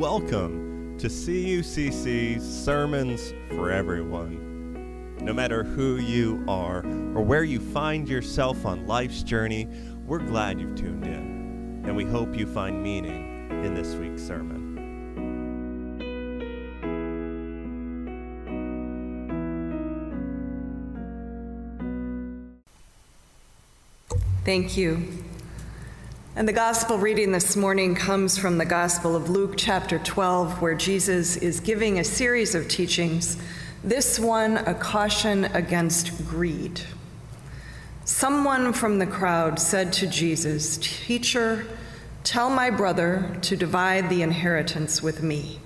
Welcome to CUCC's Sermons for Everyone. No matter who you are or where you find yourself on life's journey, we're glad you've tuned in, and we hope you find meaning in this week's sermon. Thank you. And the gospel reading this morning comes from the Gospel of Luke, chapter 12, where Jesus is giving a series of teachings, this one a caution against greed. Someone from the crowd said to Jesus, Teacher, tell my brother to divide the inheritance with me.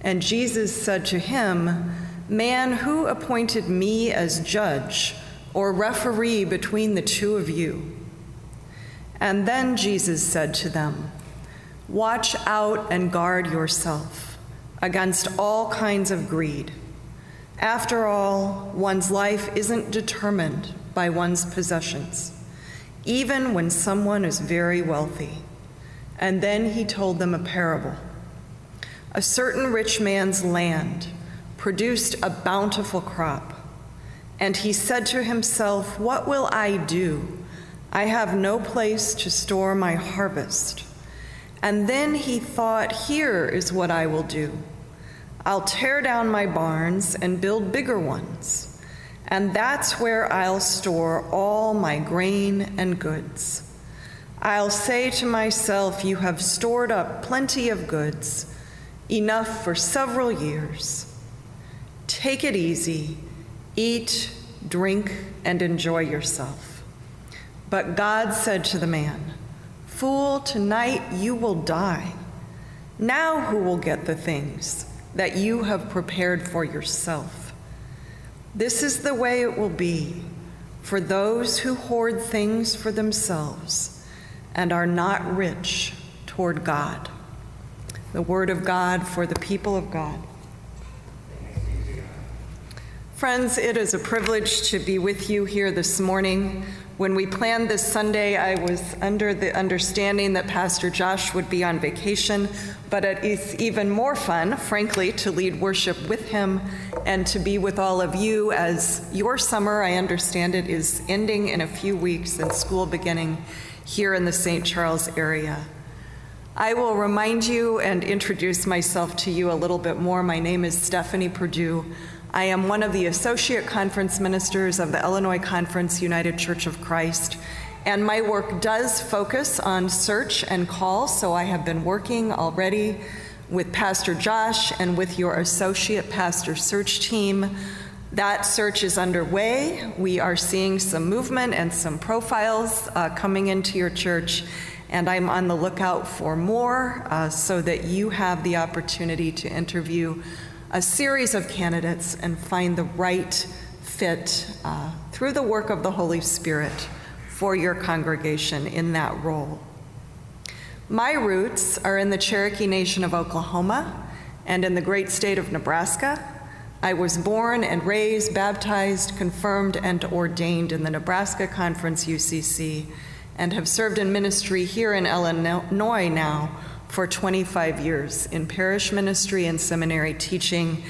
And Jesus said to him, Man, who appointed me as judge or referee between the two of you? And then Jesus said to them, Watch out and guard yourself against all kinds of greed. After all, one's life isn't determined by one's possessions, even when someone is very wealthy. And then he told them a parable. A certain rich man's land produced a bountiful crop, and he said to himself, What will I do? I have no place to store my harvest. And then he thought, Here is what I will do I'll tear down my barns and build bigger ones, and that's where I'll store all my grain and goods. I'll say to myself, You have stored up plenty of goods, enough for several years. Take it easy, eat, drink, and enjoy yourself. But God said to the man, Fool, tonight you will die. Now who will get the things that you have prepared for yourself? This is the way it will be for those who hoard things for themselves and are not rich toward God. The word of God for the people of God. Friends, it is a privilege to be with you here this morning when we planned this Sunday, I was under the understanding that Pastor Josh would be on vacation, but it is even more fun, frankly, to lead worship with him and to be with all of you as your summer, I understand it, is ending in a few weeks and school beginning here in the St. Charles area. I will remind you and introduce myself to you a little bit more. My name is Stephanie Perdew. I am one of the associate conference ministers of the Illinois Conference United Church of Christ, and my work does focus on search and call, so I have been working already with Pastor Josh and with your associate pastor search team. That search is underway. We are seeing some movement and some profiles uh, coming into your church, and I'm on the lookout for more uh, so that you have the opportunity to interview a series of candidates and find the right fit uh, through the work of the Holy Spirit for your congregation in that role. My roots are in the Cherokee Nation of Oklahoma and in the great state of Nebraska. I was born and raised, baptized, confirmed, and ordained in the Nebraska Conference UCC and have served in ministry here in Illinois now for 25 years in parish ministry and seminary teaching,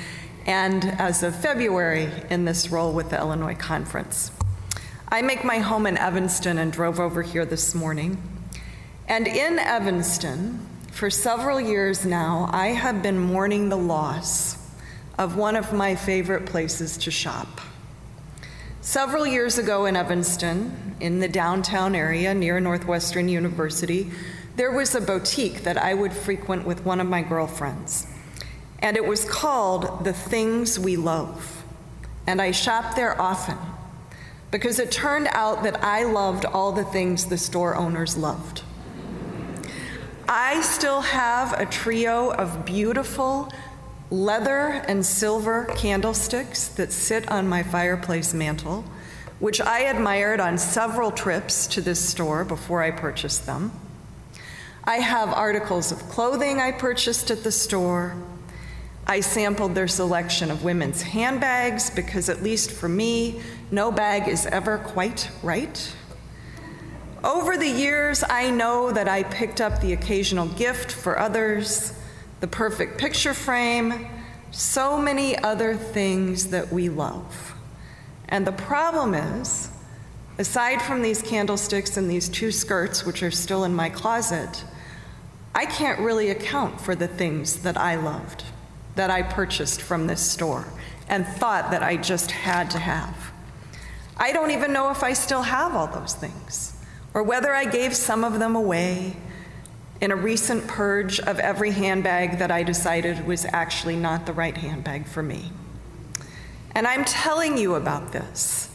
and as of February in this role with the Illinois Conference. I make my home in Evanston and drove over here this morning. And in Evanston, for several years now, I have been mourning the loss of one of my favorite places to shop. Several years ago in Evanston, in the downtown area near Northwestern University, there was a boutique that I would frequent with one of my girlfriends, and it was called The Things We Love. And I shopped there often because it turned out that I loved all the things the store owners loved. I still have a trio of beautiful leather and silver candlesticks that sit on my fireplace mantle, which I admired on several trips to this store before I purchased them. I have articles of clothing I purchased at the store. I sampled their selection of women's handbags because, at least for me, no bag is ever quite right. Over the years, I know that I picked up the occasional gift for others, the perfect picture frame, so many other things that we love. And the problem is, aside from these candlesticks and these two skirts, which are still in my closet, I can't really account for the things that I loved, that I purchased from this store, and thought that I just had to have. I don't even know if I still have all those things, or whether I gave some of them away in a recent purge of every handbag that I decided was actually not the right handbag for me. And I'm telling you about this,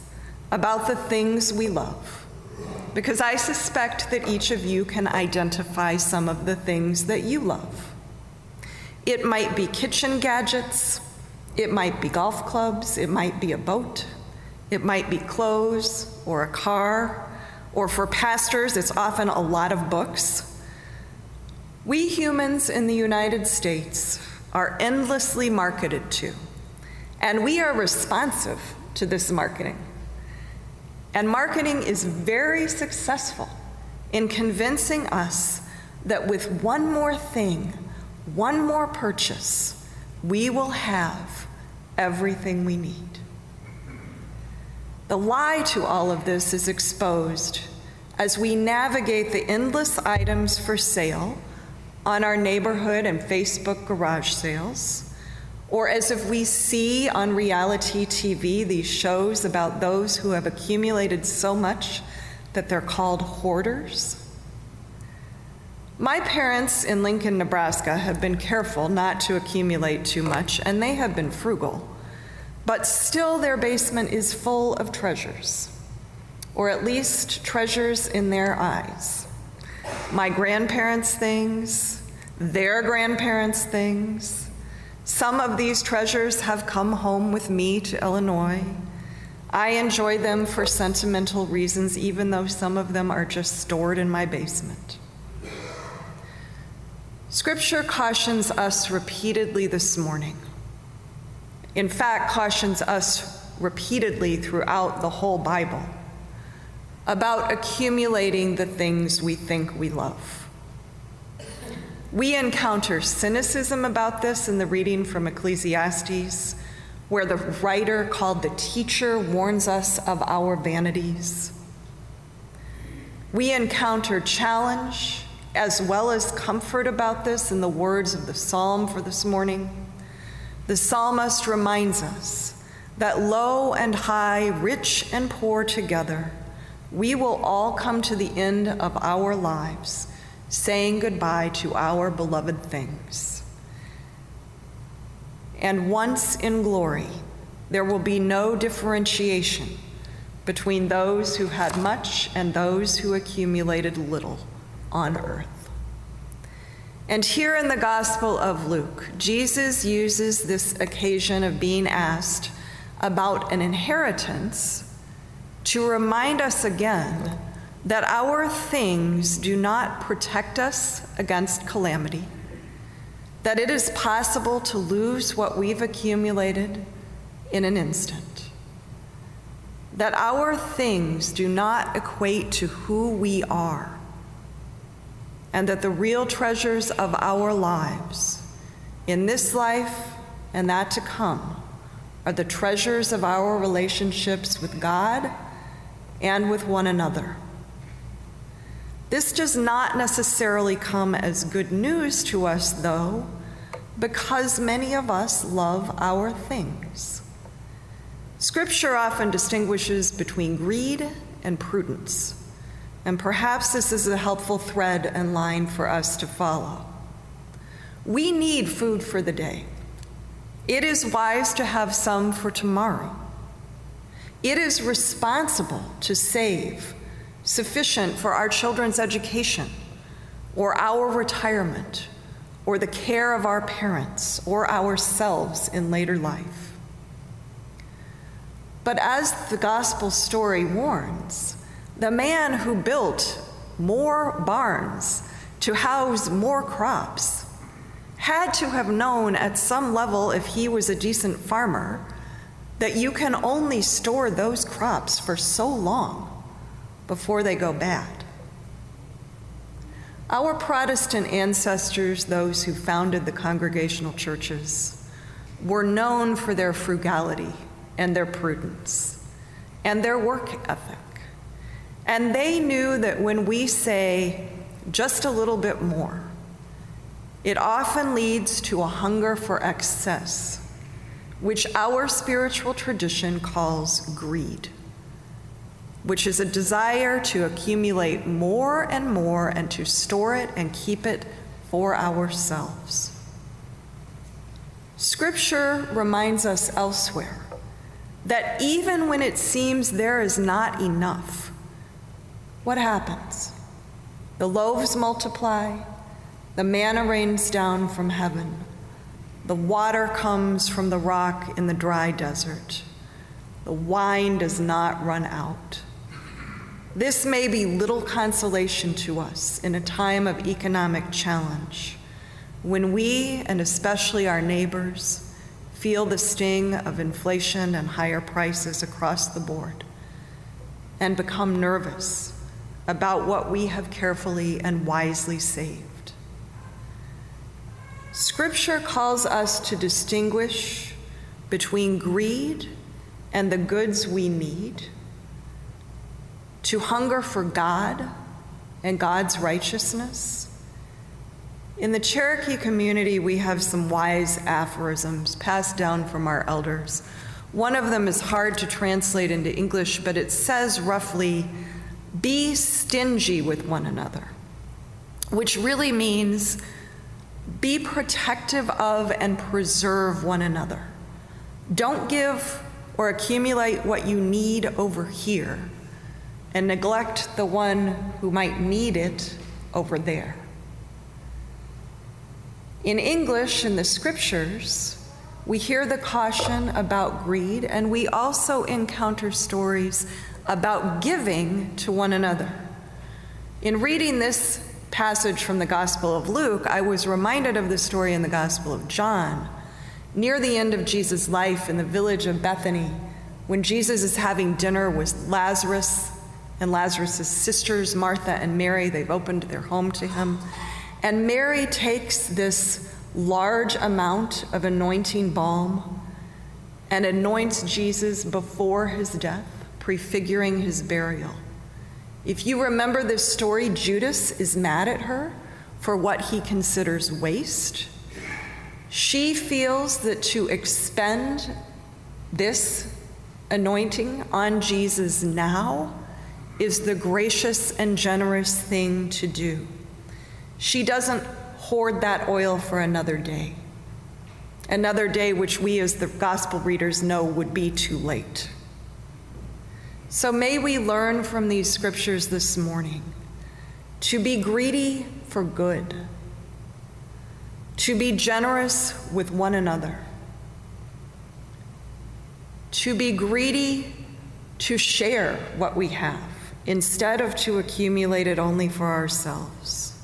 about the things we love, because I suspect that each of you can identify some of the things that you love. It might be kitchen gadgets, it might be golf clubs, it might be a boat, it might be clothes or a car, or for pastors, it's often a lot of books. We humans in the United States are endlessly marketed to and we are responsive to this marketing. And marketing is very successful in convincing us that with one more thing, one more purchase, we will have everything we need. The lie to all of this is exposed as we navigate the endless items for sale on our neighborhood and Facebook garage sales or as if we see on reality TV these shows about those who have accumulated so much that they're called hoarders. My parents in Lincoln, Nebraska have been careful not to accumulate too much, and they have been frugal. But still, their basement is full of treasures, or at least treasures in their eyes. My grandparents' things, their grandparents' things, some of these treasures have come home with me to Illinois. I enjoy them for sentimental reasons, even though some of them are just stored in my basement. Scripture cautions us repeatedly this morning. In fact, cautions us repeatedly throughout the whole Bible about accumulating the things we think we love. We encounter cynicism about this in the reading from Ecclesiastes, where the writer called the teacher warns us of our vanities. We encounter challenge as well as comfort about this in the words of the psalm for this morning. The psalmist reminds us that low and high, rich and poor together, we will all come to the end of our lives saying goodbye to our beloved things. And once in glory, there will be no differentiation between those who had much and those who accumulated little on earth. And here in the Gospel of Luke, Jesus uses this occasion of being asked about an inheritance to remind us again that our things do not protect us against calamity, that it is possible to lose what we've accumulated in an instant, that our things do not equate to who we are, and that the real treasures of our lives in this life and that to come are the treasures of our relationships with God and with one another. This does not necessarily come as good news to us, though, because many of us love our things. Scripture often distinguishes between greed and prudence, and perhaps this is a helpful thread and line for us to follow. We need food for the day. It is wise to have some for tomorrow. It is responsible to save sufficient for our children's education or our retirement or the care of our parents or ourselves in later life. But as the gospel story warns, the man who built more barns to house more crops had to have known at some level, if he was a decent farmer, that you can only store those crops for so long before they go bad. Our Protestant ancestors, those who founded the congregational churches, were known for their frugality and their prudence and their work ethic. And they knew that when we say just a little bit more, it often leads to a hunger for excess, which our spiritual tradition calls greed which is a desire to accumulate more and more and to store it and keep it for ourselves. Scripture reminds us elsewhere that even when it seems there is not enough, what happens? The loaves multiply, the manna rains down from heaven, the water comes from the rock in the dry desert, the wine does not run out. This may be little consolation to us in a time of economic challenge when we, and especially our neighbors, feel the sting of inflation and higher prices across the board and become nervous about what we have carefully and wisely saved. Scripture calls us to distinguish between greed and the goods we need to hunger for God and God's righteousness. In the Cherokee community, we have some wise aphorisms passed down from our elders. One of them is hard to translate into English, but it says roughly, be stingy with one another, which really means be protective of and preserve one another. Don't give or accumulate what you need over here and neglect the one who might need it over there. In English, in the scriptures, we hear the caution about greed, and we also encounter stories about giving to one another. In reading this passage from the Gospel of Luke, I was reminded of the story in the Gospel of John. Near the end of Jesus' life in the village of Bethany, when Jesus is having dinner with Lazarus, and Lazarus' sisters, Martha and Mary, they've opened their home to him. And Mary takes this large amount of anointing balm and anoints Jesus before his death, prefiguring his burial. If you remember this story, Judas is mad at her for what he considers waste. She feels that to expend this anointing on Jesus now is the gracious and generous thing to do. She doesn't hoard that oil for another day, another day which we as the gospel readers know would be too late. So may we learn from these scriptures this morning to be greedy for good, to be generous with one another, to be greedy to share what we have instead of to accumulate it only for ourselves.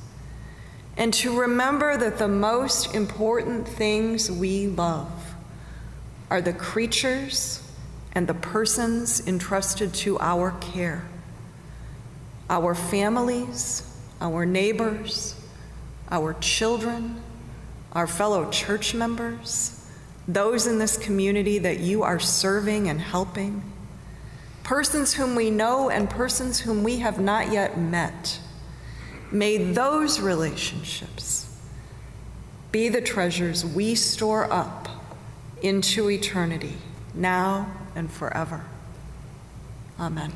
And to remember that the most important things we love are the creatures and the persons entrusted to our care our families, our neighbors, our children, our fellow church members, those in this community that you are serving and helping persons whom we know and persons whom we have not yet met. May those relationships be the treasures we store up into eternity, now and forever. Amen.